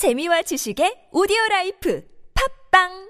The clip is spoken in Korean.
재미와 지식의 오디오 라이프. 팝빵!